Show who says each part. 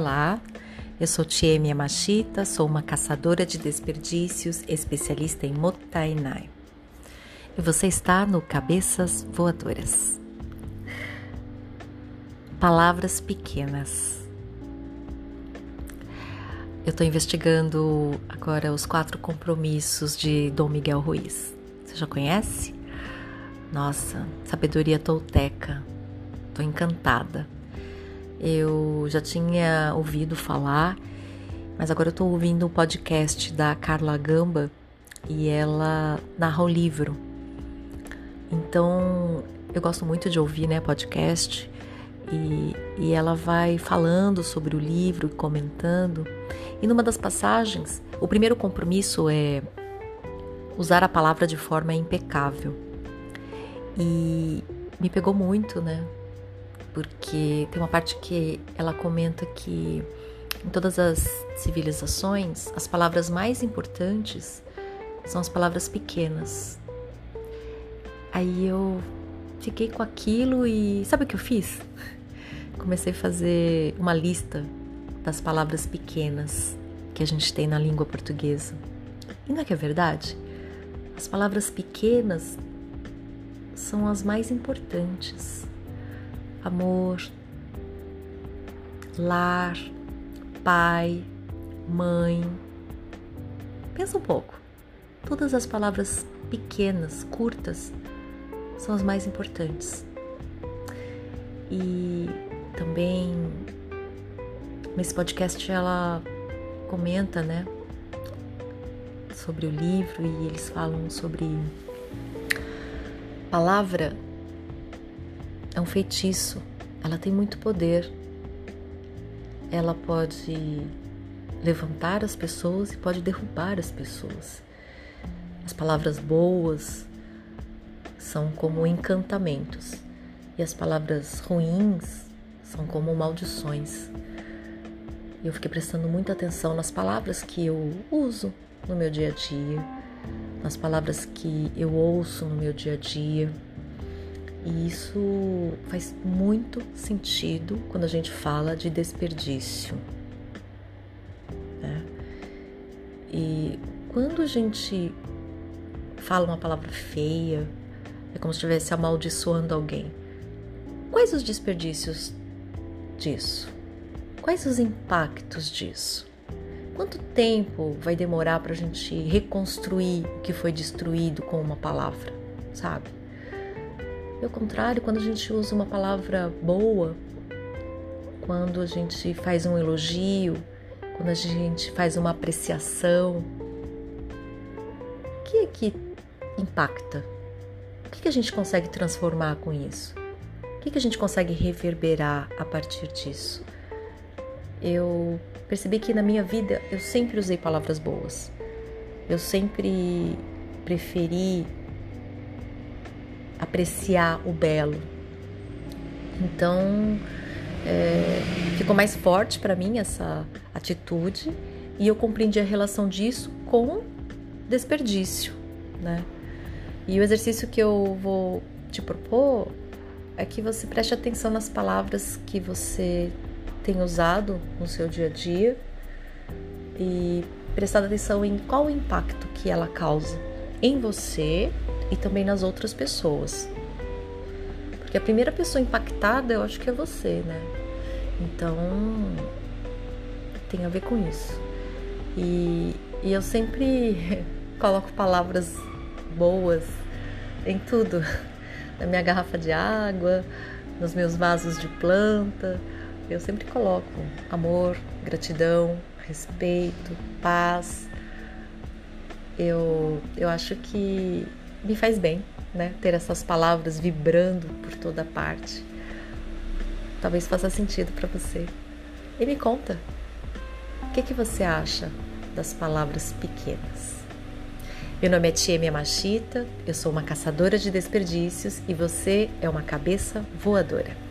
Speaker 1: Olá, eu sou Tiemi Yamashita, sou uma caçadora de desperdícios, especialista em Motainai. E você está no Cabeças Voadoras. Palavras pequenas. Eu estou investigando agora os quatro compromissos de Dom Miguel Ruiz. Você já conhece? Nossa, sabedoria tolteca. Estou encantada. Eu já tinha ouvido falar, mas agora eu estou ouvindo o podcast da Carla Gamba e ela narra o livro. Então, eu gosto muito de ouvir, né, podcast. E, e ela vai falando sobre o livro, comentando. E numa das passagens, o primeiro compromisso é usar a palavra de forma impecável. E me pegou muito, né? Porque tem uma parte que ela comenta que em todas as civilizações as palavras mais importantes são as palavras pequenas. Aí eu fiquei com aquilo e sabe o que eu fiz? Comecei a fazer uma lista das palavras pequenas que a gente tem na língua portuguesa. E não é que é verdade? As palavras pequenas são as mais importantes amor, lar, pai, mãe. Pensa um pouco. Todas as palavras pequenas, curtas, são as mais importantes. E também nesse podcast ela comenta, né, sobre o livro e eles falam sobre palavra é um feitiço, ela tem muito poder. Ela pode levantar as pessoas e pode derrubar as pessoas. As palavras boas são como encantamentos e as palavras ruins são como maldições. Eu fiquei prestando muita atenção nas palavras que eu uso no meu dia a dia, nas palavras que eu ouço no meu dia a dia e isso faz muito sentido quando a gente fala de desperdício. Né? E quando a gente fala uma palavra feia, é como se estivesse amaldiçoando alguém. Quais os desperdícios disso? Quais os impactos disso? Quanto tempo vai demorar para a gente reconstruir o que foi destruído com uma palavra, sabe? Pelo contrário, quando a gente usa uma palavra boa, quando a gente faz um elogio, quando a gente faz uma apreciação, o que é que impacta? O que, é que a gente consegue transformar com isso? O que, é que a gente consegue reverberar a partir disso? Eu percebi que na minha vida eu sempre usei palavras boas. Eu sempre preferi apreciar o belo. Então, é, ficou mais forte para mim essa atitude e eu compreendi a relação disso com desperdício, né? E o exercício que eu vou te propor é que você preste atenção nas palavras que você tem usado no seu dia a dia e prestar atenção em qual o impacto que ela causa em você e também nas outras pessoas. Porque a primeira pessoa impactada eu acho que é você, né? Então tem a ver com isso. E, e eu sempre coloco palavras boas em tudo. Na minha garrafa de água, nos meus vasos de planta. Eu sempre coloco amor, gratidão, respeito, paz. Eu, eu acho que me faz bem, né? Ter essas palavras vibrando por toda parte. Talvez faça sentido para você. E me conta, o que, que você acha das palavras pequenas? Meu nome é Tia Machita, eu sou uma caçadora de desperdícios e você é uma cabeça voadora.